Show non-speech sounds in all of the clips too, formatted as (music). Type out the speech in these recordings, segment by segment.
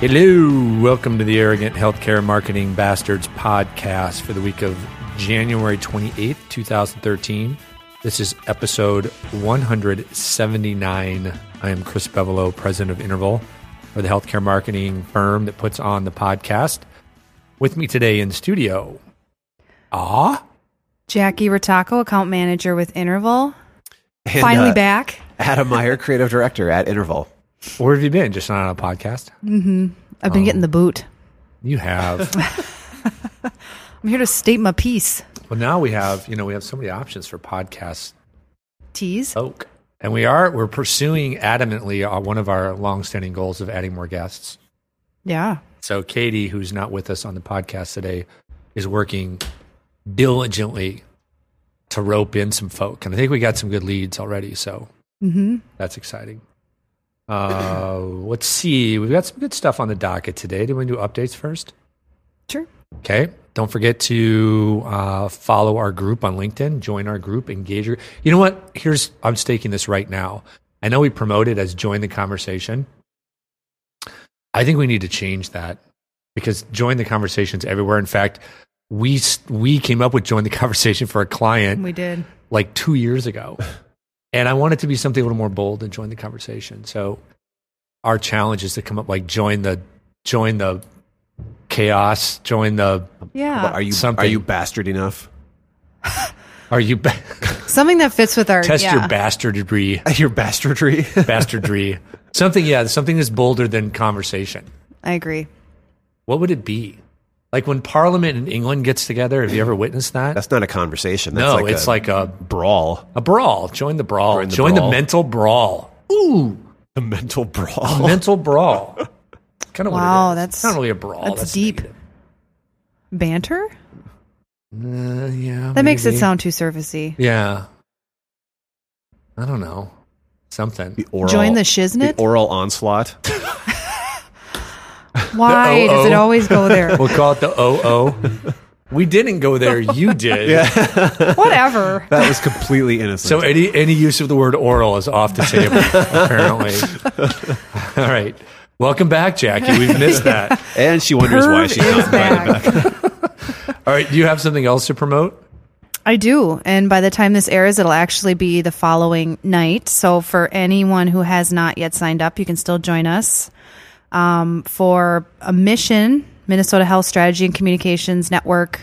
Hello, welcome to the Arrogant Healthcare Marketing Bastards podcast for the week of January 28th, 2013. This is episode 179. I am Chris Bevolo, president of Interval, or the healthcare marketing firm that puts on the podcast. With me today in studio, ah, Jackie Rotako, account manager with Interval. And, Finally uh, back. Adam Meyer, creative director at Interval. Where have you been? Just not on a podcast? Mm-hmm. I've been getting the boot. You have. (laughs) I'm here to state my piece. well, now we have, you know, we have so many options for podcasts Tease. Oak. And we are we're pursuing adamantly uh, one of our longstanding goals of adding more guests. Yeah. So Katie, who's not with us on the podcast today, is working diligently to rope in some folk, and I think we got some good leads already. So Mm-hmm. that's exciting. Uh, let's see, we've got some good stuff on the docket today. Do we do updates first? Sure. Okay. Don't forget to uh, follow our group on LinkedIn, join our group, engage. Your, you know what? Here's, I'm staking this right now. I know we promote it as join the conversation. I think we need to change that because join the conversations everywhere. In fact, we, we came up with join the conversation for a client We did. like two years ago. (laughs) And I want it to be something a little more bold and join the conversation. So our challenge is to come up like join the, join the chaos, join the, Yeah. Are you Something. are you bastard enough? (laughs) Are you ba- (laughs) Something that fits with our test yeah. (laughs) your bastardry, Your bastardry. bastardry? something, yeah, something that's bolder than conversation. I agree. What would it be? Like when Parliament in England gets together. Have you ever witnessed that? That's not a conversation. That's no, like it's a like a brawl. a brawl. Join the brawl. Join the Join the mental brawl. Ooh, the mental brawl. mental brawl. (laughs) Kind of Wow, what that's- It's not really a brawl. that's deep. negative. Banter? Uh, yeah, That makes it sound too surfacey. Yeah, I don't know. Something. The oral, Join the shiznit. the oral onslaught. (laughs) Why does it always go there? (laughs) We'll call it the OO. We didn't go there. You (laughs) did. Whatever. That was completely innocent. So any any use of the word oral is off the table, (laughs) apparently. All right. Welcome back, Jackie. We've missed that. and she wonders why Perv she's is not invited back. back. All right. Do you have something else to promote? I do. And by the time this airs, it'll actually be the following night. So for anyone who has not yet signed up, you can still join us um, for a mission Minnesota Health Strategy and Communications Network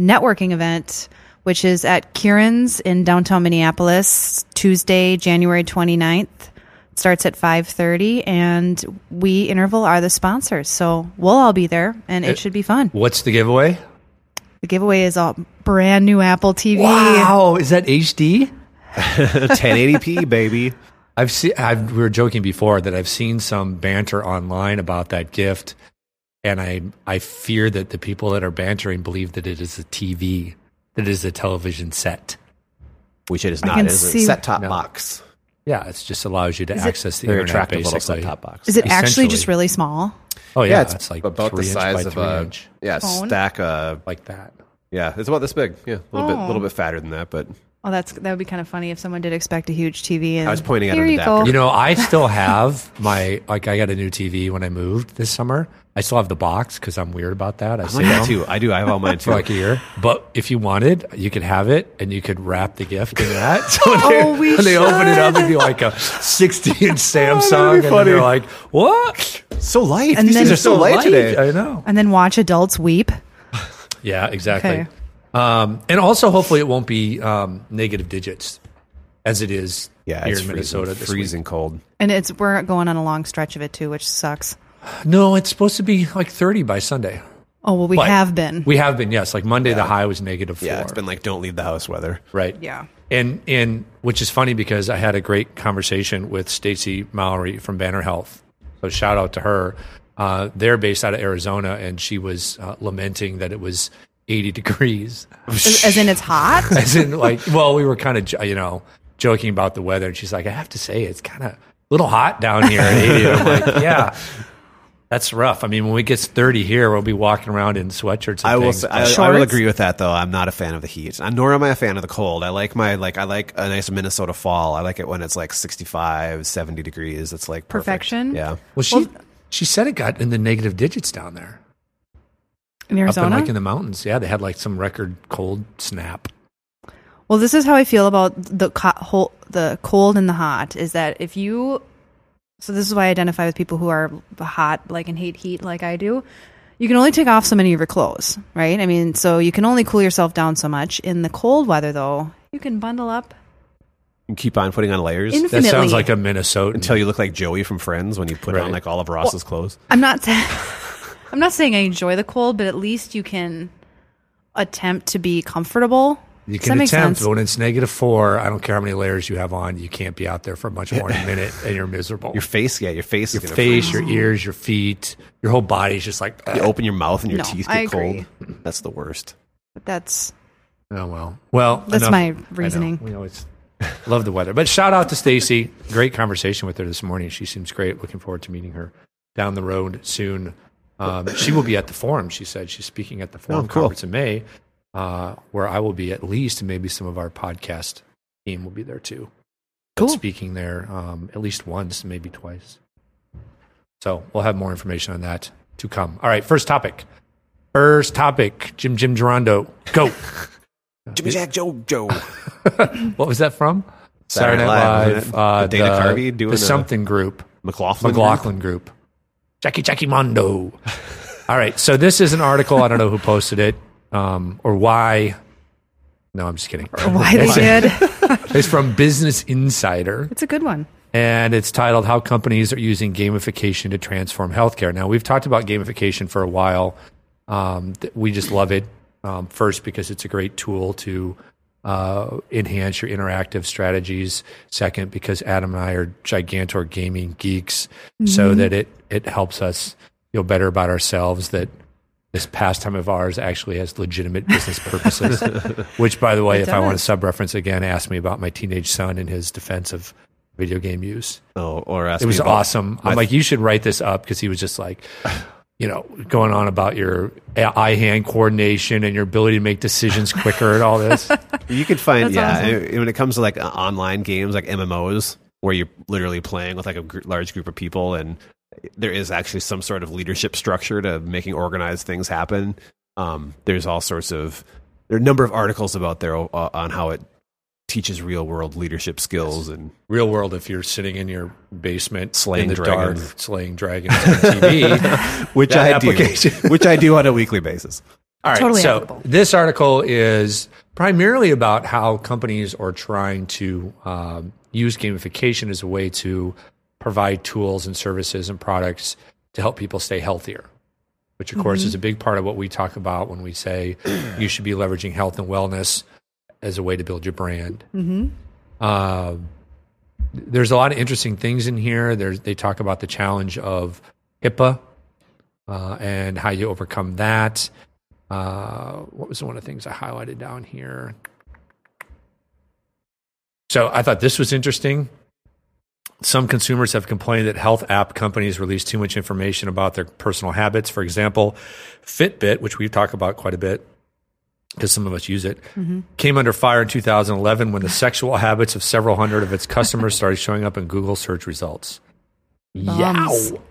networking event, which is at Kieran's in downtown Minneapolis, Tuesday, January 29th. It starts at 5.30 and we interval are the sponsors so we'll all be there and it It- should be fun What's the giveaway? the giveaway is a brand new apple tv Wow. Is that HD? 1080p, (laughs) (laughs) baby. I've seen. I've, we were joking before that I've seen some banter online about that gift, and I I fear that the people that are bantering believe that it is a TV, that it is a television set. Which it is not. can It is a set top No. box. Yeah, it just allows you to it- access the internet attractive little set top box. Is it actually just really small? Oh yeah, yeah, it's, it's, like about the three inch by size of a inch, yeah Phone? stack. Uh, like that. yeah, it's about this big. Yeah, a little bit, Oh. little bit fatter than that, but Oh, that's that would be kind of funny if someone did expect a huge TV. And I was pointing at here an you adapter. go. You know, I still (laughs) have my like. I got a new TV when I moved this summer. I still have the box because I'm weird about that. I I'm say like that too. I do. I have all mine (laughs) for too. like a year. But if you wanted, you could have it, and you could wrap the gift in that. (laughs) So when, they, Oh, we when they open it up, it'd be like a 60 inch oh, Samsung, and then funny. they're like, "What? so light. And These then- things are so light Light? today. I know. and then watch adults weep. Yeah, exactly. Okay. Um, and also, hopefully, it won't be um, negative digits as it is Yeah, here it's in freezing, Minnesota. This week. freezing cold. And it's we're going on a long stretch of it too, which sucks. No, it's supposed to be like 30 by Sunday. Oh well, we But have been. We have been, yes. Like Monday, the high was negative four. Yeah, it's been like don't leave the house weather. right. yeah. And and which is funny because I had a great conversation with Stacy Mallory from Banner Health. So shout out to her. Uh, they're based out of Arizona, and she was uh, lamenting that it was 80 degrees. As, as in it's hot. (laughs) As in, like, well, we were kind of you know joking about the weather, and she's like, I have to say, it's kind of a little hot down here at 80. I'm like, (laughs) yeah. That's rough. I mean, when we get 30 here, we'll be walking around in sweatshirts. And I will. things, Say, I, I will agree with that though. I'm not a fan of the heat, nor am I a fan of the cold. I like my like I like a nice Minnesota fall. I like it when it's like 65, 70 degrees. It's like perfect. Perfection? Yeah. well, she Well, She said it got in the negative digits down there, In up Arizona. in like in the mountains. Yeah, they had like some record cold snap. Well, this is how I feel about the co- whole, the cold and the hot. Is that if you, so this is why I identify with people who are hot, like and hate heat, like I do. You can only take off so many of your clothes, right? I mean, so you can only cool yourself down so much. In the cold weather, though, you can bundle up and keep on putting on layers In- That sounds like a Minnesota. until you look like Joey from Friends when you put Right. on like all of Ross's clothes. I'm not. (laughs) (laughs) I'm not saying I enjoy the cold, but at least you can attempt to be comfortable. You Does can that make attempt, sense? but when it's negative four, I don't care how many layers you have on, you can't be out there for much more than a minute, and you're miserable. Your face, yeah, your face Your is face, freeze. your ears, your feet, your whole body's just like. You open your mouth and your No, teeth I get agree. cold. That's the worst. But that's Oh well. Well, That's enough- my I know. reasoning. We always love the weather, but shout out to Stacy. Great conversation with her this morning. She seems great. Looking forward to meeting her down the road soon. Um, she will be at the forum. She said she's speaking at the forum Oh, cool. conference in May, uh, where I will be at least, and maybe some of our podcast team will be there too. But Cool. Speaking there um, at least once, maybe twice. So we'll have more information on that to come. All right, first topic. First topic. Jim Jim Durando. Go. (laughs) Jimmy Jack Joe Joe. (laughs) What was that from? Saturday Night Live, wasn't uh, Dana the, Carvey doing the the- something group, McLaughlin. McLaughlin group. Jackie Jackie Mondo. All right, so this is an article. I don't know who posted it um, or why. No, I'm just kidding. (laughs) why they did. (laughs) It's from Business Insider, It's a good one. and it's titled "How Companies Are Using Gamification to Transform Healthcare." Now, we've talked about gamification for a while. Um, we just love it. Um, first, because it's a great tool to uh, enhance your interactive strategies. Second, because Adam and I are gigantor gaming geeks, so that it it helps us feel better about ourselves. That this pastime of ours actually has legitimate business purposes. (laughs) Which, by the way, It if I want to sub reference again, ask me about my teenage son and his defense of video game use. Oh, or ask It was me about- awesome. I'm like, you should write this up because he was just like, you know, going on about your eye hand coordination and your ability to make decisions quicker and all this. (laughs) You could find, That's yeah, awesome. when it comes to like uh, online games, like MMOs, where you're literally playing with like a gr- large group of people, and there is actually some sort of leadership structure to making organized things happen. Um, there's all sorts of there are a number of articles about there uh, on how it teaches real world leadership skills and Real world, if you're sitting in your basement Slaying in the dragons. dark, slaying dragons on TV. (laughs) (laughs) which I do, (laughs) which I do on a weekly basis. All right. Totally so applicable. this article is primarily about how companies are trying to um, use gamification as a way to provide tools and services and products to help people stay healthier. Which, of course, is a big part of what we talk about when we say you should be leveraging health and wellness as a way to build your brand. Uh, there's a lot of interesting things in here. There's, they talk about the challenge of HIPAA uh, and how you overcome that. Uh, what was one of the things I highlighted down here? So I thought this was interesting. Some consumers have complained that health app companies release too much information about their personal habits. For example, Fitbit, which we've talked about quite a bit because some of us use it, came under fire in 2011 when the sexual habits of several hundred of its customers started showing up in Google search results. Bums. Yow.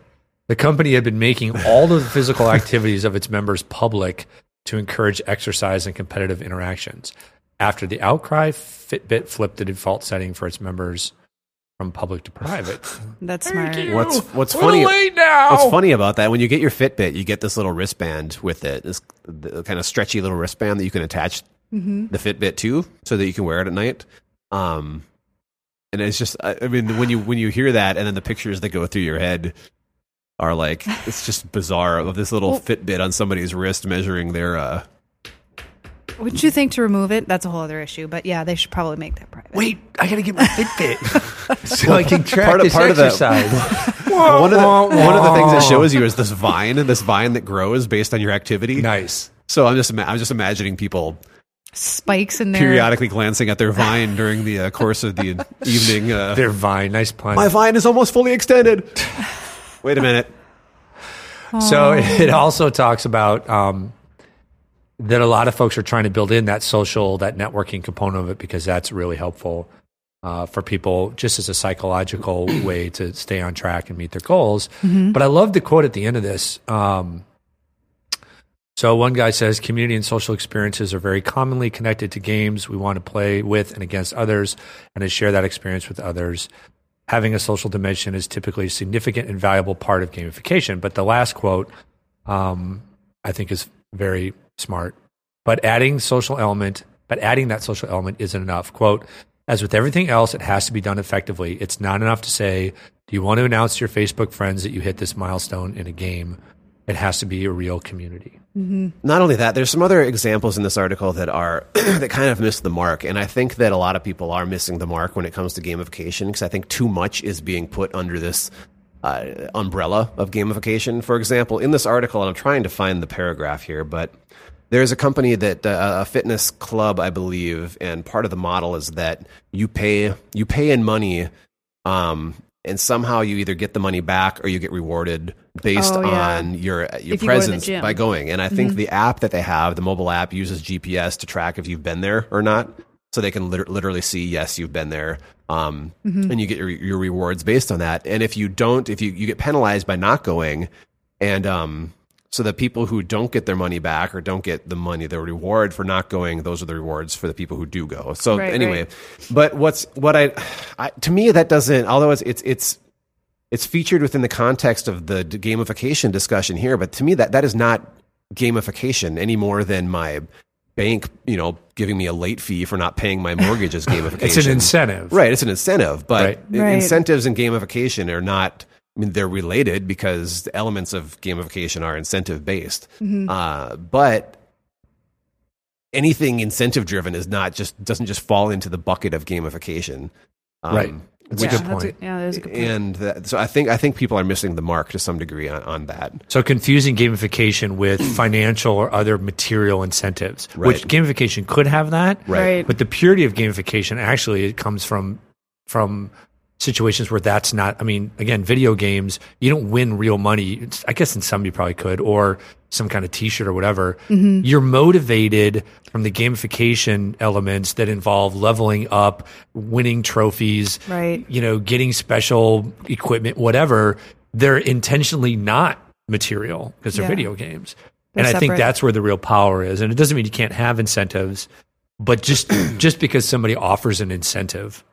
The company had been making all of the physical activities of its members public to encourage exercise and competitive interactions. After the outcry, Fitbit flipped the default setting for its members from public to private. (laughs) That's smart. What's what's We're funny? late now. What's funny about that? When you get your Fitbit, you get this little wristband with it, this the kind of stretchy little wristband that you can attach the Fitbit to, so that you can wear it at night. Um, and it's just, I I mean, when you when you hear that, and then the pictures that go through your head are like, it's just bizarre of this little Well- Fitbit on somebody's wrist measuring their. uh Would you think to remove it? That's a whole other issue. But yeah, they should probably make that private. Wait, I got to get my Fitbit (laughs) (laughs) so I can track Part of- this part of the- exercise. (laughs) one of the one of the things it shows you is this vine, and this vine that grows based on your activity. nice. So I'm just I'm just imagining people Spikes in there. periodically glancing at their vine during the uh, course of the evening. Uh, Their vine, nice pun. my vine is almost fully extended. Wait a minute. So it also talks about um, that a lot of folks are trying to build in that social, that networking component of it because that's really helpful uh, for people just as a psychological (clears throat) way to stay on track and meet their goals. But I love the quote at the end of this. Um, so one guy says community and social experiences are very commonly connected to games. We want to play with and against others and to share that experience with others. Having a social dimension is typically a significant and valuable part of gamification. But the last quote, um, I think is very smart. But adding social element, but adding that social element isn't enough. Quote, as with everything else, it has to be done effectively. It's not enough to say, do you want to announce to your Facebook friends that you hit this milestone in a game? It has to be a real community. Mm-hmm. not only that, there's some other examples in this article that are (clears throat) that kind of miss the mark, and I think that a lot of people are missing the mark when it comes to gamification because I think too much is being put under this uh, umbrella of gamification. For example, in this article, and I'm trying to find the paragraph here, but there's a company that uh, a fitness club, I believe, and part of the model is that you pay you pay in money. Um, and somehow you either get the money back or you get rewarded based Oh, yeah. on your your If you go presence by going. And I think the app that they have, the mobile app, uses GPS to track if you've been there or not, so they can lit- literally see yes you've been there, um, and you get your, your rewards based on that. And if you don't, if you you get penalized by not going, and um, so the people who don't get their money back or don't get the money, the reward for not going, those are the rewards for the people who do go. So Right, anyway, right. but what's what I, I to me that doesn't. Although it's it's it's it's featured within the context of the gamification discussion here, but to me that that is not gamification any more than my bank, you know, giving me a late fee for not paying my mortgage is gamification. (laughs) It's an incentive. Right, it's an incentive, but Right. i- Right. incentives and gamification are not. I mean, they're related because the elements of gamification are incentive based. Mm-hmm. Uh, but anything incentive driven is not just doesn't just fall into the bucket of gamification. Um, Right. That's a yeah, good that's point. yeah, there's a good point. And that, so I think I think people are missing the mark to some degree on, on that. So confusing gamification with (clears throat) financial or other material incentives, which gamification could have that. Right. But the purity of gamification actually it comes from from situations where that's not. I mean, again, video games you don't win real money. It's, I guess in some you probably could, or some kind of T-shirt or whatever. You're motivated from the gamification elements that involve leveling up, winning trophies, Right. You know, getting special equipment, whatever. They're intentionally not material because they're Yeah. video games. They're and I think that's where the real power is. And it doesn't mean you can't have incentives, but just (clears throat) just because somebody offers an incentive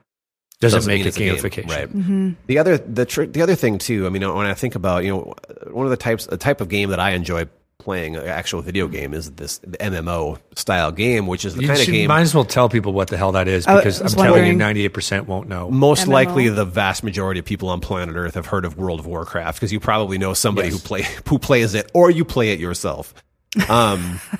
doesn't, Doesn't make it it's a game, gamification. right? Mm-hmm. The other the tr- the other thing too. I mean, when I think about you know one of the types a type of game that I enjoy playing, an actual video game, is this the MMO style game, which is the You kind of should- game might as well tell people what the hell that is because I'm telling you, 98% won't know. most MMO? likely the vast majority of people on planet Earth have heard of World of Warcraft because you probably know somebody Yes. who play who plays it or you play it yourself. Um, (laughs)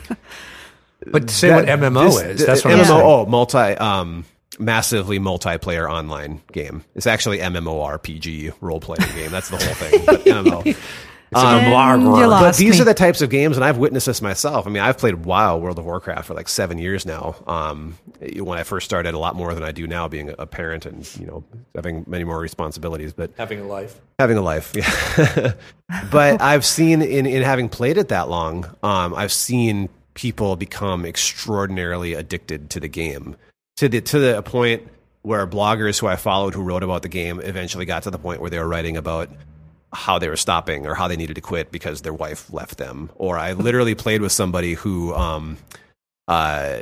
But say that- what MMO this- is. That's what MMO. I'm saying. Oh, multi, um, massively multiplayer online game. It's actually MMORPG role playing game. That's the whole thing. But MMO. (laughs) It's a And But these me. are the types of games, and I've witnessed this myself. I mean, I've played WoW, World of Warcraft, for like seven years now. Um, when I first started, a lot more than I do now, being a parent and you know having many more responsibilities. But Having a life. having a life yeah (laughs) but i've seen in, in having played it that long um, i've seen people become extraordinarily addicted to the game to the to the point where bloggers who i followed who wrote about the game eventually got to the point where they were writing about how they were stopping or how they needed to quit because their wife left them or i literally played with somebody who um, uh,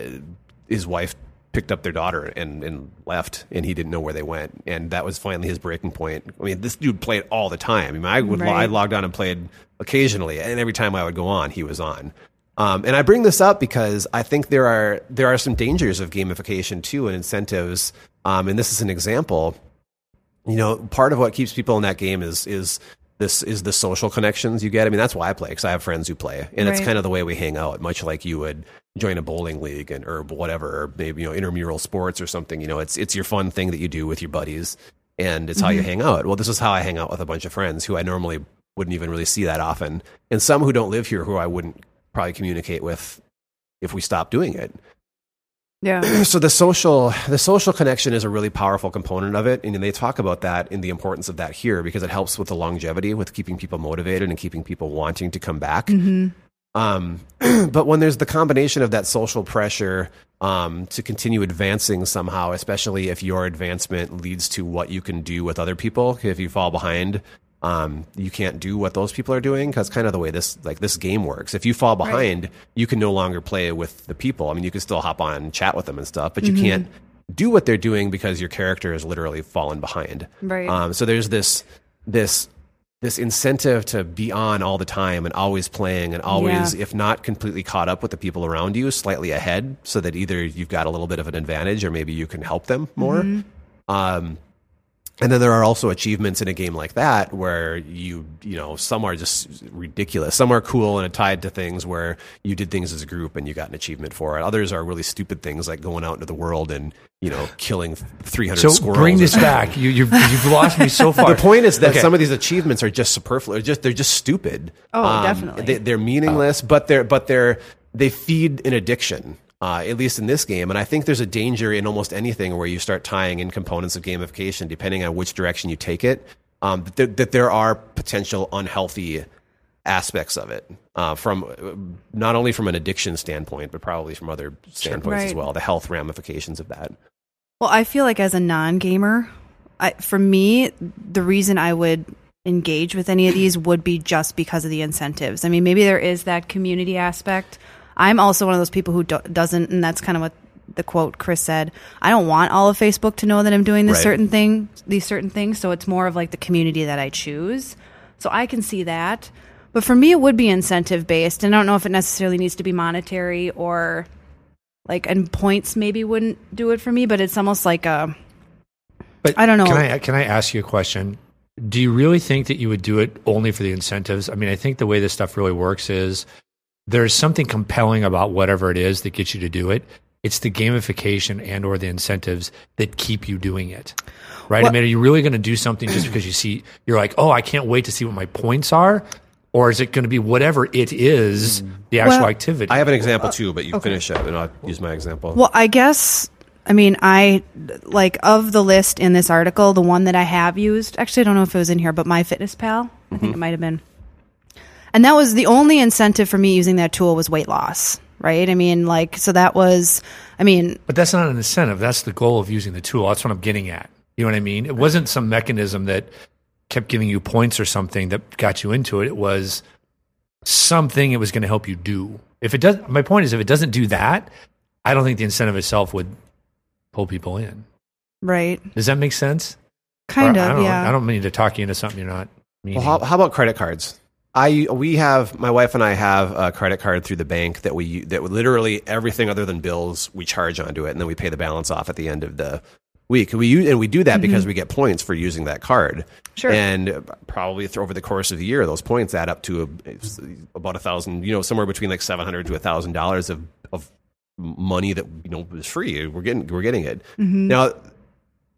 his wife picked up their daughter and, and left, and he didn't know where they went. And that was finally his breaking point. I mean, this dude played all the time. I mean, I would Right. I logged on and played occasionally, and every time I would go on, he was on. Um, and I bring this up because I think there are there are some dangers of gamification too, and incentives. Um, and this is an example you know, part of what keeps people in that game is is this is the social connections you get. I mean, that's why I play because I have friends who play, and it's kind of the way we hang out. Much like you would join a bowling league and or whatever, or maybe you know intramural sports or something. You know, it's it's your fun thing that you do with your buddies, and it's how you mm-hmm. hang out. Well, this is how I hang out with a bunch of friends who I normally wouldn't even really see that often, and some who don't live here who I wouldn't probably communicate with if we stopped doing it Yeah. (clears throat) so the social the social connection is a really powerful component of it and they talk about that in the importance of that here because it helps with the longevity with keeping people motivated and keeping people wanting to come back um, (clears throat) but when there's the combination of that social pressure um, to continue advancing somehow, especially if your advancement leads to what you can do with other people. If you fall behind, um, you can't do what those people are doing because kind of the way this like this game works. If you fall behind, you can no longer play with the people. I mean, you can still hop on chat with them and stuff, but you can't do what they're doing because your character has literally fallen behind. Right. Um, so there's this this this incentive to be on all the time and always playing and always, Yeah. if not completely caught up with the people around you, slightly ahead, so that either you've got a little bit of an advantage or maybe you can help them more. Um, and then there are also achievements in a game like that where you, you know, some are just ridiculous. Some are cool and tied to things where you did things as a group and you got an achievement for it. Others are really stupid things like going out into the world and, you know, killing 300 So squirrels. bring this back. You, you've, you've lost me so (laughs) far. The point is that Okay. some of these achievements are just superfluous. Just they're just stupid. Um, Oh, definitely. They, they're meaningless, but they're but they're they feed an addiction. Uh, at least in this game, and I think there's a danger in almost anything where you start tying in components of gamification, depending on which direction you take it. Um, that, there, that there are potential unhealthy aspects of it, uh, from uh, not only from an addiction standpoint, but probably from other standpoints as well. The health ramifications of that. Well, I feel like as a non-gamer, I, for me, the reason I would engage with any of these would be just because of the incentives. I mean, maybe there is that community aspect. I'm also one of those people who do, doesn't, and that's kind of what the quote Chris said. I don't want all of Facebook to know that I'm doing this Right. certain thing, these certain things. So it's more of like the community that I choose. So I can see that. But for me, it would be incentive based, and I don't know if it necessarily needs to be monetary or like and points maybe wouldn't do it for me but it's almost like a But I don't know. Can I can I ask you a question? Do you really think that you would do it only for the incentives? I mean, I think the way this stuff really works is there's something compelling about whatever it is that gets you to do it. It's the gamification and or the incentives that keep you doing it. Right? I mean, are you really going to do something just because you see you're like, "Oh, I can't wait to see what my points are?" Or is it going to be whatever it is, the actual Well, activity? I have an example too, but you finish it, and I'll use my example. well i guess i mean i like of the list in this article the one that i have used actually i don't know if it was in here but my fitness pal i think mm-hmm. it might have been and that was the only incentive for me using that tool was weight loss right i mean like so that was i mean But that's not an incentive. That's the goal of using the tool. That's what I'm getting at. You know what I mean? It wasn't some mechanism that kept giving you points or something that got you into it. It was something it was going to help you do. If it does, my point is, if it doesn't do that, I don't think the incentive itself would pull people in. right Does that make sense? kind Or I of don't, yeah I don't mean to talk you into something you're not meaning. Well, how, how about credit cards? I we have my wife and I have a credit card through the bank that we that literally everything other than bills we charge onto it, and then we pay the balance off at the end of the week. We use, and we do that because mm-hmm. we get points for using that card. Sure. And probably over the course of the year, those points add up to a, about a thousand. You know, somewhere between like seven hundred to a thousand dollars of of money that you know is free. We're getting we're getting it mm-hmm. now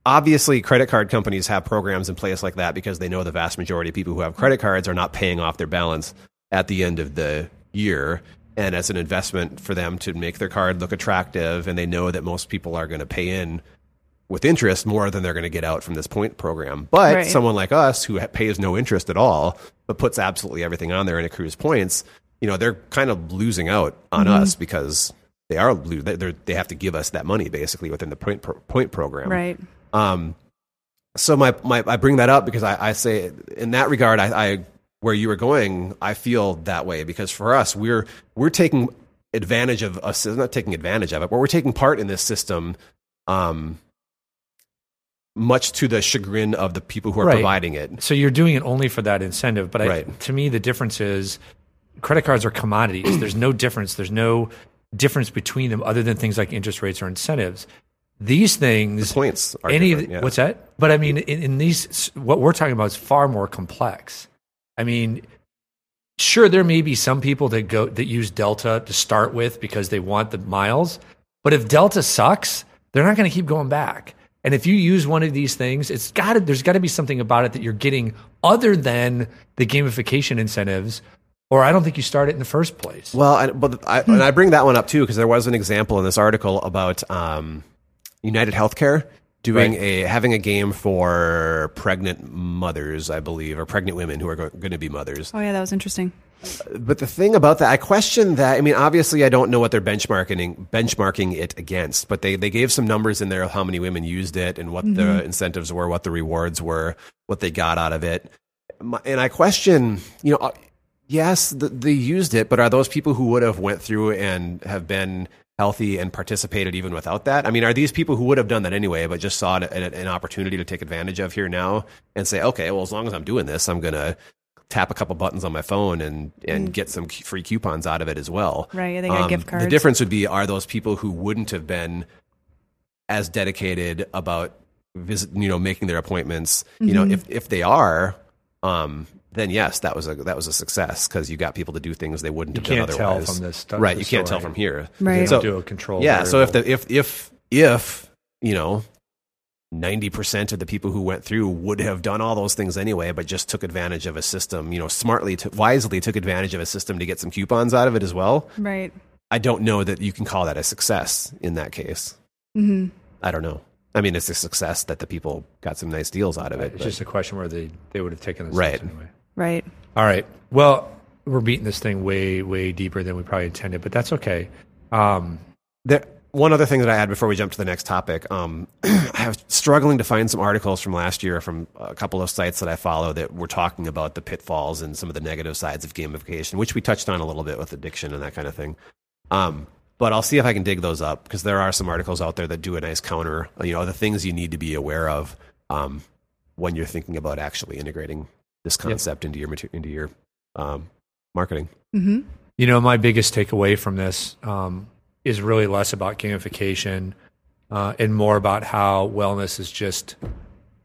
obviously credit card companies have programs in place like that because they know the vast majority of people who have credit cards are not paying off their balance at the end of the year. And as an investment for them to make their card look attractive and they know that most people are going to pay in with interest more than they're going to get out from this point program. But Right. someone like us who pays no interest at all but puts absolutely everything on there and accrues points you know they're kind of losing out on mm-hmm. us because they are they they have to give us that money basically within the point pro- point program. Right um, so my, my I bring that up because I, I say in that regard, I, I where you were going, I feel that way because for us, we're we're taking advantage of us, not taking advantage of it, but we're taking part in this system, um, much to the chagrin of the people who are Right. providing it. So you're doing it only for that incentive. But I, Right. to me, the difference is credit cards are commodities. There's no difference. There's no difference between them other than things like interest rates or incentives. These things, Points are any of yeah. what's that? But I mean, in, in these, what we're talking about is far more complex. I mean, sure, there may be some people that go that use Delta to start with because they want the miles. But if Delta sucks, they're not going to keep going back. And if you use one of these things, it's got to, there's got to be something about it that you're getting other than the gamification incentives, or I don't think you start it in the first place. Well, I, but I, and I bring that one up too because there was an example in this article about um, United Healthcare doing Right. a having a game for pregnant mothers, I believe, or pregnant women who are go, going to be mothers. oh yeah that was interesting but the thing about that, I question that. I mean, obviously, I don't know what they're benchmarking benchmarking it against, but they they gave some numbers in there of how many women used it and what the Mm-hmm. incentives were, what the rewards were, what they got out of it. And I question, you know, uh, yes, th they used it, but are those people who would have went through and have been healthy and participated even without that? I mean, are these people who would have done that anyway, but just saw it an, an opportunity to take advantage of here now and say, okay, well, as long as I'm doing this, I'm gonna tap a couple buttons on my phone and and get some free coupons out of it as well. Mm. Right, they got gift cards. The difference would be are those people who wouldn't have been as dedicated about visit, you know, making their appointments. You Mm-hmm. know, if if they are, um, then yes, that was a that was a success because you got people to do things they wouldn't You have done can't tell otherwise. from this stuff- right? the You can't tell from here, Right. They So don't a control. yeah. So if the if if if you know. 90% of the people who went through would have done all those things anyway, but just took advantage of a system, you know, smartly, took wisely took advantage of a system to get some coupons out of it as well. Right. I don't know that you can call that a success in that case. hmm I don't know. I mean, it's a success that the people got some nice deals out of it. it's but- just a question where they, they would have taken this Right. anyway. Right. All right. Well, we're beating this thing way, way deeper than we probably intended, but that's okay. Um, There, one other thing that I had before we jump to the next topic, um, (clears throat) I was struggling to find some articles from last year from a couple of sites that I follow that were talking about the pitfalls and some of the negative sides of gamification, which we touched on a little bit with addiction and that kind of thing. Um, but I'll see if I can dig those up because there are some articles out there that do a nice counter. You know, the things you need to be aware of um, when you're thinking about actually integrating this concept into your mater- into your um, marketing. hmm You know, my biggest takeaway from this um, is really less about gamification uh, and more about how wellness is just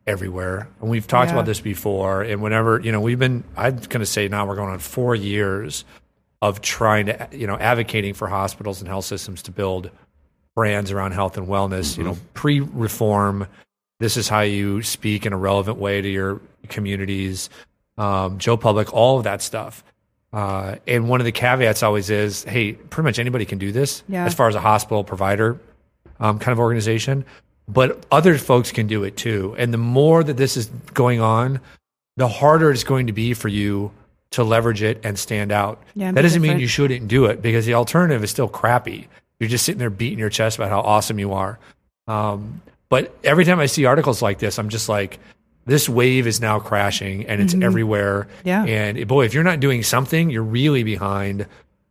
everywhere. And we've talked Yeah. about this before. And whenever, you know, we've been, I'm going to say now we're going on four years of trying to, you know, advocating for hospitals and health systems to build brands around health and wellness. You know, pre reform, this is how you speak in a relevant way to your communities. Um, Joe Public, all of that stuff. Uh, and one of the caveats always is, hey, pretty much anybody can do this Yeah. as far as a hospital provider um, kind of organization, but other folks can do it too. And the more that this is going on, the harder it's going to be for you to leverage it and stand out. Yeah, that doesn't mean you shouldn't do it because the alternative is still crappy. You're just sitting there beating your chest about how awesome you are. Um, but every time I see articles like this, I'm just like, this wave is now crashing and it's everywhere. Mm-hmm. Yeah. And boy, if you're not doing something, you're really behind.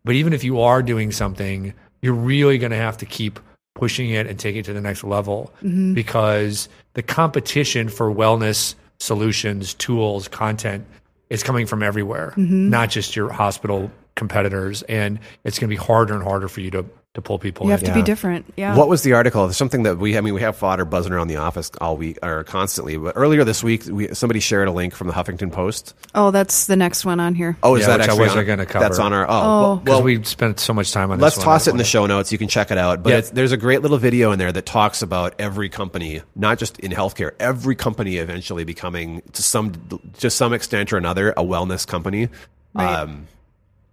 But even if you are doing something, you're really going to have to keep pushing it and take it to the next level Mm-hmm. because the competition for wellness solutions, tools, content is coming from everywhere, Mm-hmm. not just your hospital competitors. And it's going to be harder and harder for you to, to pull people You have in. to be different. Yeah. What was the article? There's something that we, I mean, we have fodder buzzing around the office all week or constantly. But earlier this week, we, somebody shared a link from the Huffington Post. oh, that's the next one on here. Oh, is Yeah, that which I actually wasn't gonna cover. That's on our. Oh, Oh. well, well, we spent so much time on let's this. toss one. it in the show notes. You can check it out. But Yeah. it's, there's a great little video in there that talks about every company, not just in healthcare, every company eventually becoming to some to some extent or another a wellness company. Right. Um,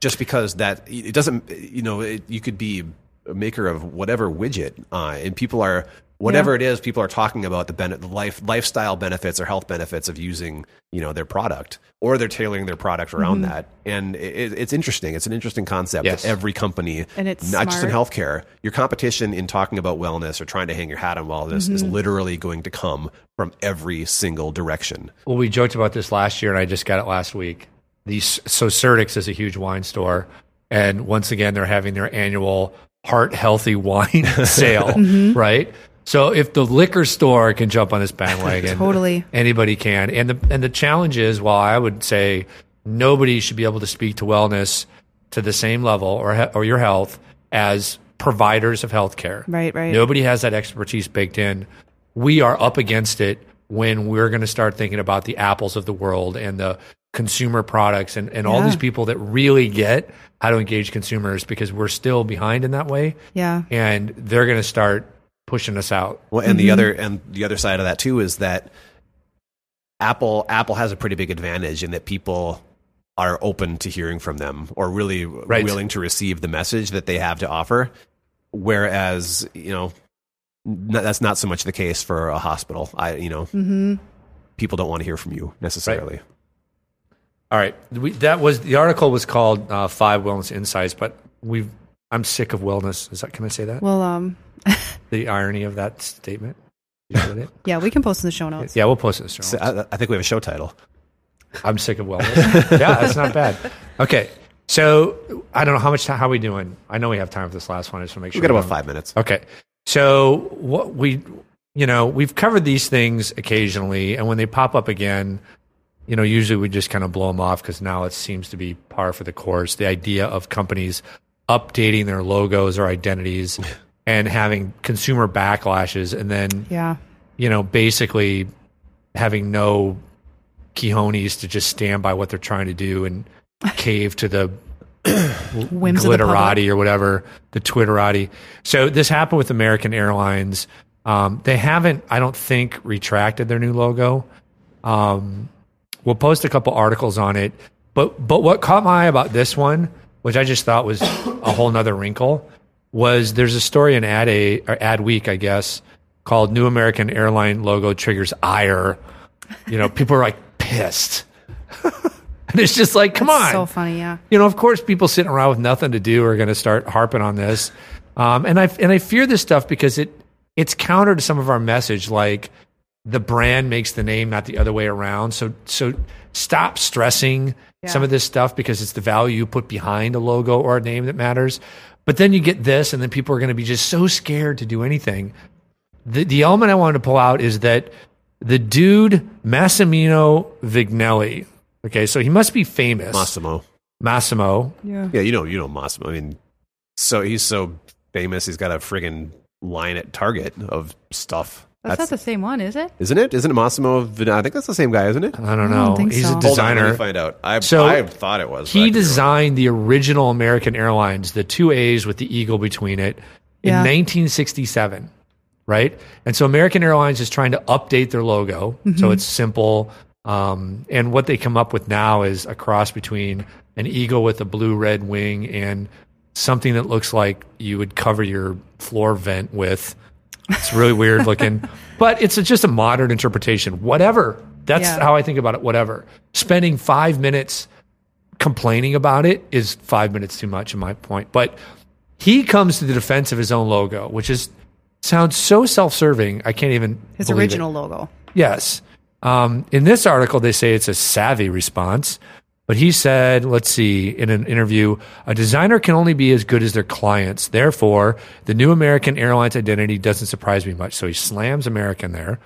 just because that it doesn't, you know, it, you could be a maker of whatever widget, uh, and people are whatever Yeah. it is, people are talking about the, ben- the life lifestyle benefits or health benefits of using, you know, their product, or they're tailoring their product around Mm-hmm. that. And it, it's interesting. It's an interesting concept. Yes. That every company, And it's not just in healthcare, your competition in talking about wellness or trying to hang your hat on wellness is Mm-hmm. literally going to come from every single direction. Well, we joked about this last year, and I just got it last week. These so Surdyk's is a huge wine store, and once again, they're having their annual heart healthy (laughs) wine (laughs) sale, mm-hmm. right? So if the liquor store can jump on this bandwagon, Totally. anybody can. And the and the challenge is, while I would say nobody should be able to speak to wellness to the same level or or your health as providers of healthcare. Right, right. Nobody has that expertise baked in. We are up against it when we're going to start thinking about the apples of the world and the consumer products and, and all these people that really get how to engage consumers because we're still behind in that way. Yeah. And they're going to start pushing us out. Well, and the other and the other side of that too is that Apple Apple has a pretty big advantage in that people are open to hearing from them or really Right. willing to receive the message that they have to offer. Whereas, you know, n- that's not so much the case for a hospital. I, you know, Mm-hmm. people don't want to hear from you necessarily. All right, we, that was the article was called uh, Five Wellness Insights, but we've I'm sick of wellness. Is that can I say that? Well, um, (laughs) the irony of that statement. You (laughs) yeah, we can post in the show notes. yeah, we'll post it. in the show So. I, I think we have a show title. I'm sick of wellness. (laughs) yeah, that's not bad. Okay, so I don't know how much time, how we doing. I know we have time for this last one. I just want to make sure We got about five minutes. Okay. So what we, you know, we've covered these things occasionally, and when they pop up again, you know, usually we just kind of blow them off because now it seems to be par for the course. The idea of companies updating their logos or identities and having consumer backlashes, and then Yeah. you know, basically having no cojones to just stand by what they're trying to do and (laughs) cave to the Whims of the glitterati or whatever, the Twitterati. So this happened with American Airlines. Um, they haven't, I don't think, retracted their new logo. Um, we'll post a couple articles on it. But but what caught my eye about this one, which I just thought was a whole nother wrinkle, was there's a story in Ad Age or Ad Week, I guess, called "New American Airline Logo Triggers Ire." You know, people are like pissed, (laughs) and it's just like, come on, So funny, yeah. you know, of course, people sitting around with nothing to do are going to start harping on this, um, and I and I fear this stuff because it it's counter to some of our message, like the brand makes the name, not the other way around. So so stop stressing some of this stuff because it's the value you put behind a logo or a name that matters. But then you get this, and then people are going to be just so scared to do anything. The the element I wanted to pull out is that the dude Massimino Vignelli. Okay, so he must be famous. Massimo. Massimo. Yeah. Yeah, you know, you know Massimo. I mean, so he's so famous. He's got a friggin' line at Target of stuff. That's, not the same one, is it? isn't it? Isn't it Massimo? Vin- I think that's the same guy, isn't it? I don't I know. don't think He's so. a Hold Hold on, let designer. me find out. I, So, I thought it was. he could be wrong. designed the original American Airlines, the two A's with the eagle between it, in Yeah. 1967, right? And so American Airlines is trying to update their logo, Mm-hmm. so it's simple. Um, and what they come up with now is a cross between an eagle with a blue red wing and something that looks like you would cover your floor vent with. It's really weird looking, (laughs) but it's a, just a modern interpretation. Whatever. That's Yeah. how I think about it. Whatever. Spending five minutes complaining about it is five minutes too much in my point. But he comes to the defense of his own logo, which is sounds so self-serving. I can't even His believe it. original logo. Yes. Um, in this article, they say it's a savvy response, but he said, let's see, in an interview, a designer can only be as good as their clients. Therefore, the new American Airlines identity doesn't surprise me much. So he slams American there.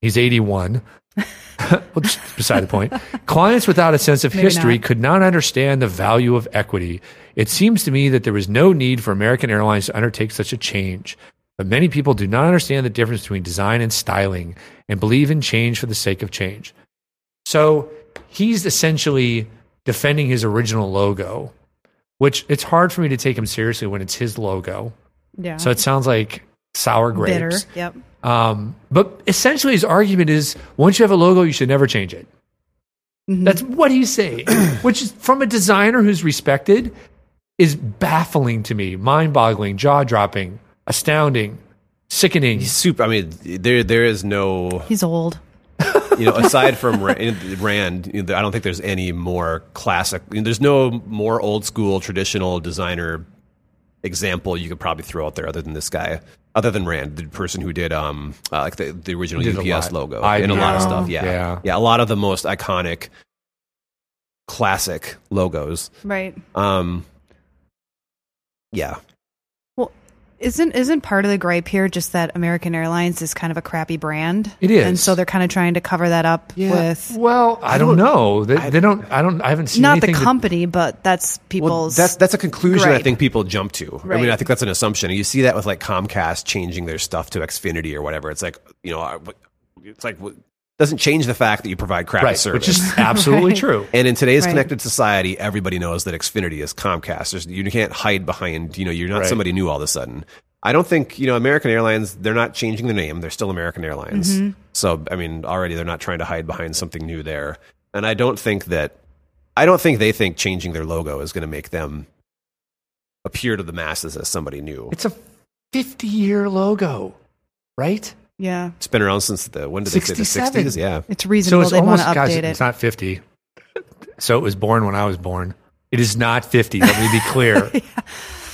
He's 81. (laughs) well, beside the point. Clients without a sense of Maybe history not. could not understand the value of equity. It seems to me that there was no need for American Airlines to undertake such a change. But many people do not understand the difference between design and styling and believe in change for the sake of change. So he's essentially defending his original logo, which it's hard for me to take him seriously when it's his logo. Yeah. So it sounds like sour grapes. bitter. Yep. Um, but essentially, his argument is once you have a logo, you should never change it. Mm-hmm. That's what he's saying, (clears throat) which is from a designer who's respected, is baffling to me, mind boggling, jaw dropping, astounding, sickening. He's super. I mean, there there is no He's old. You know aside from Ra- Rand. You know, I don't think there's any more classic. you know, there's no more old school traditional designer example you could probably throw out there other than this guy. Other than Rand, the person who did um uh, like the, the original UPS logo I and a lot of stuff. Yeah. Yeah. yeah, A lot of the most iconic, classic logos. Right. Um, yeah, Well, isn't isn't part of the gripe here just that American Airlines is kind of a crappy brand? It is. and so they're kind of trying to cover that up with Well, I, don't, know. They, they don't. I don't. I haven't seen it. not the anything that- company, but that's Well, people's. that's that's a conclusion I think people jump to. I mean, I think that's an assumption. You see that with like Comcast changing their stuff to Xfinity or whatever. It's like you know, it's like what- doesn't change the fact that you provide crappy right, service. which is (laughs) absolutely Right. true. and in today's Right. connected society, everybody knows that Xfinity is Comcast. There's, you can't hide behind. You know, you're not Right. somebody new all of a sudden. I don't think you know American Airlines. They're not changing the name. They're still American Airlines. Mm-hmm. So I mean, already they're not trying to hide behind something new there. And I don't think that. I don't think they think changing their logo is going to make them appear to the masses as somebody new. It's a fifty-year logo, right? Yeah, It's been around since the when did they say the sixties? Yeah, it's reasonable. So reasonable it's they want almost to guys, update It's it. not fifty. so it was born when I was born. It is not 50. Let me be clear. (laughs)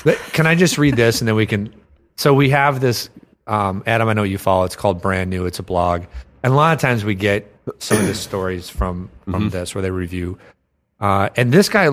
But Can I just read this and then we can? So we have this, um, Adam. I know you follow. It's called Brand New. It's a blog, and a lot of times we get some of the stories from from this where they review. Uh, and this guy,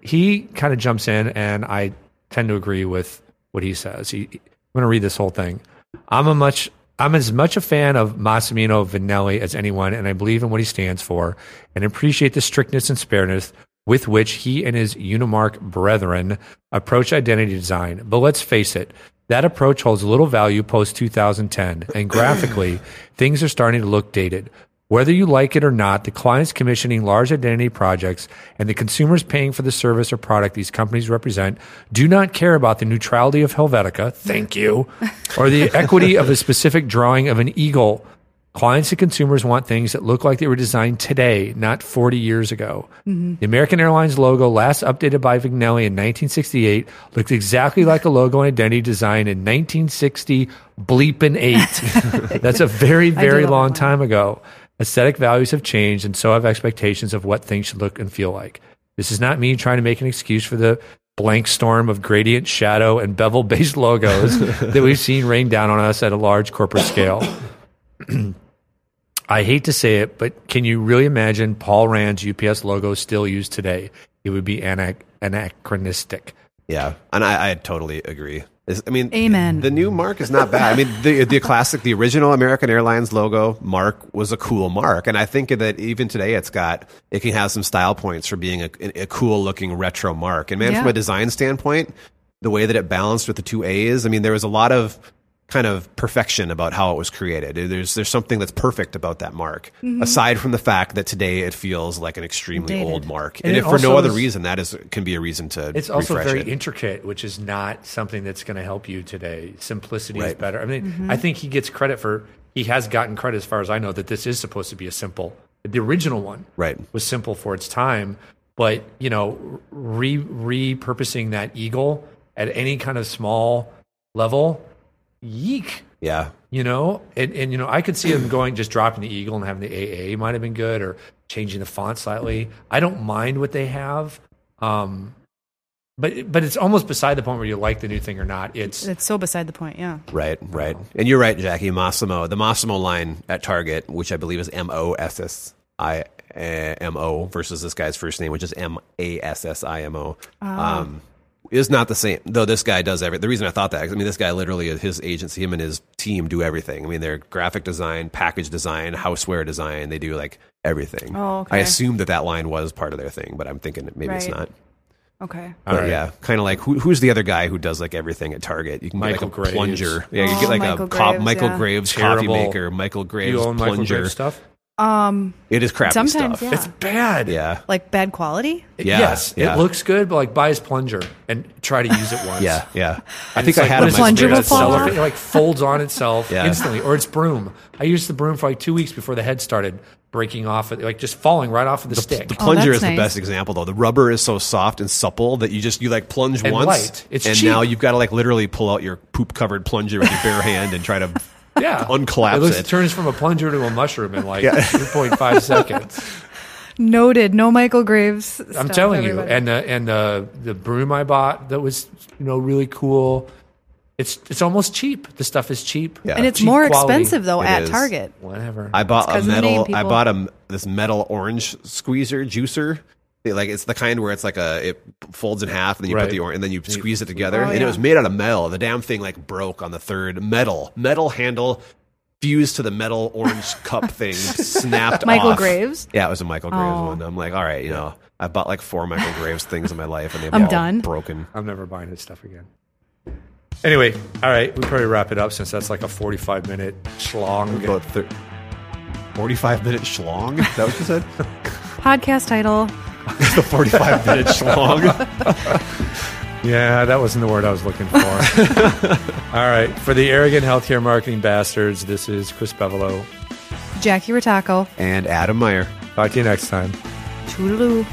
he kind of jumps in, and I tend to agree with what he says. He, I'm going to read this whole thing. I'm a much I'm as much a fan of Massimo Vignelli as anyone, and I believe in what he stands for, and appreciate the strictness and spareness with which he and his Unimark brethren approach identity design. But let's face it, that approach holds little value post 2010, and graphically, things are starting to look dated. Whether you like it or not, the clients commissioning large identity projects and the consumers paying for the service or product these companies represent do not care about the neutrality of Helvetica, thank you, (laughs) or the equity of a specific drawing of an eagle. Clients and consumers want things that look like they were designed today, not 40 years ago. The American Airlines logo, last updated by Vignelli in 1968, looked exactly like a logo and identity design in 1960 bleeping eight. (laughs) That's a very, very long time ago. Aesthetic values have changed, and so have expectations of what things should look and feel like. This is not me trying to make an excuse for the blank storm of gradient, shadow, and bevel based (laughs) logos that we've seen rain down on us at a large corporate scale. (clears throat) I hate to say it, but can you really imagine Paul Rand's UPS logo still used today? It would be ana- anachronistic. Yeah, and I, I totally agree. Is- I mean, Amen. The new mark is not bad. I mean, the the classic, the original American Airlines logo mark was a cool mark, and I think that even today it's got it can have some style points for being a, a cool looking retro mark. And man, Yeah. from a design standpoint, the way that it balanced with the two A's, I mean, there was a lot of kind of perfection about how it was created. There's there's something that's perfect about that mark, mm-hmm. aside from the fact that today it feels like an extremely Dated. old mark. And And, if for no other is- reason, that is can be a reason to. It's also very it. intricate, which is not something that's going to help you today. Simplicity is better. I mean, mm-hmm. I think he gets credit for, he has gotten credit as far as I know that this is supposed to be a simple, the original one Right. was simple for its time. But, you know, re repurposing that eagle at any kind of small level, yeek. Yeah. You know, and, and you know, I could see them going just dropping the eagle and having the AA might have been good, or changing the font slightly. I don't mind what they have, um, but but it's almost beside the point where you like the new thing or not. It's It's so beside the point. Yeah. Right, right. And you're right, Jackie. Massimo, the Massimo line at Target, which I believe is M O S S I M O versus this guy's first name, which is M A S S I M O, is not the same. Though this guy does everything. The reason I thought that, I mean, this guy literally, his agency, him and his team do everything. I mean, they're graphic design, package design, houseware design. They do like everything. Oh, okay. I assumed that that line was part of their thing, but I'm thinking that maybe it's not. Okay. But right. yeah, kind of like who, who's the other guy who does like everything at Target? You can Michael get like a Graves. plunger. Yeah, you Oh, get like Michael a co- Graves, Michael yeah. Graves coffee Terrible. maker, Michael Graves you own Michael plunger. Graves stuff. Um, It is crappy Sometimes, stuff. yeah. It's bad. Yeah, like bad quality. Yeah, yes, yeah. it looks good, but like buy his plunger and try to use it (laughs) once. yeah, yeah. I think I like, had what a is Michael plunger will Graves fall cellophane? It like folds on itself (laughs) Yeah. instantly, or it's broom. I used the broom for like two weeks before the head started breaking off, like just falling right off of the, stick. The plunger that's is the nice. best example though. The rubber is so soft and supple that you just you like plunge And once, light. It's and cheap. now you've got to like literally pull out your poop covered plunger with your bare hand and try to yeah, (laughs) uncollapse it, looks, it. turns from a plunger to a mushroom in like (laughs) 2.5 seconds. Noted. No Michael Graves. I'm stuff, telling you, and the and the the broom I bought that was you know really cool. It's it's almost cheap. The stuff is cheap. Yeah. and it's cheap more quality. expensive though It at is. Target. Whatever. I bought a of name, metal. I bought a this metal orange squeezer juicer. It, like it's the kind where it's like a it folds in half and then you Right. put the orange and then you squeeze it together Oh, and yeah. it was made out of metal. The damn thing like broke on the third metal metal handle fused to the metal orange (laughs) cup thing snapped Michael off. Graves. Yeah, it was a Michael Graves Oh. one. I'm like, all right, you know, I bought like four Michael Graves things in my life and they've I'm all done. broken. I'm never buying his stuff again. Anyway, all right, we probably wrap it up since that's like a 45 minute schlong. About thir- 45 minute schlong? Is that what you said? (laughs) Podcast title. The 45 (laughs) minute schlong. (laughs) Yeah, that wasn't the word I was looking for. (laughs) all right, for the arrogant healthcare marketing bastards, this is Chris Bevolo. Jackie Rataco. and Adam Meyer. Talk to you next time. Toodaloo.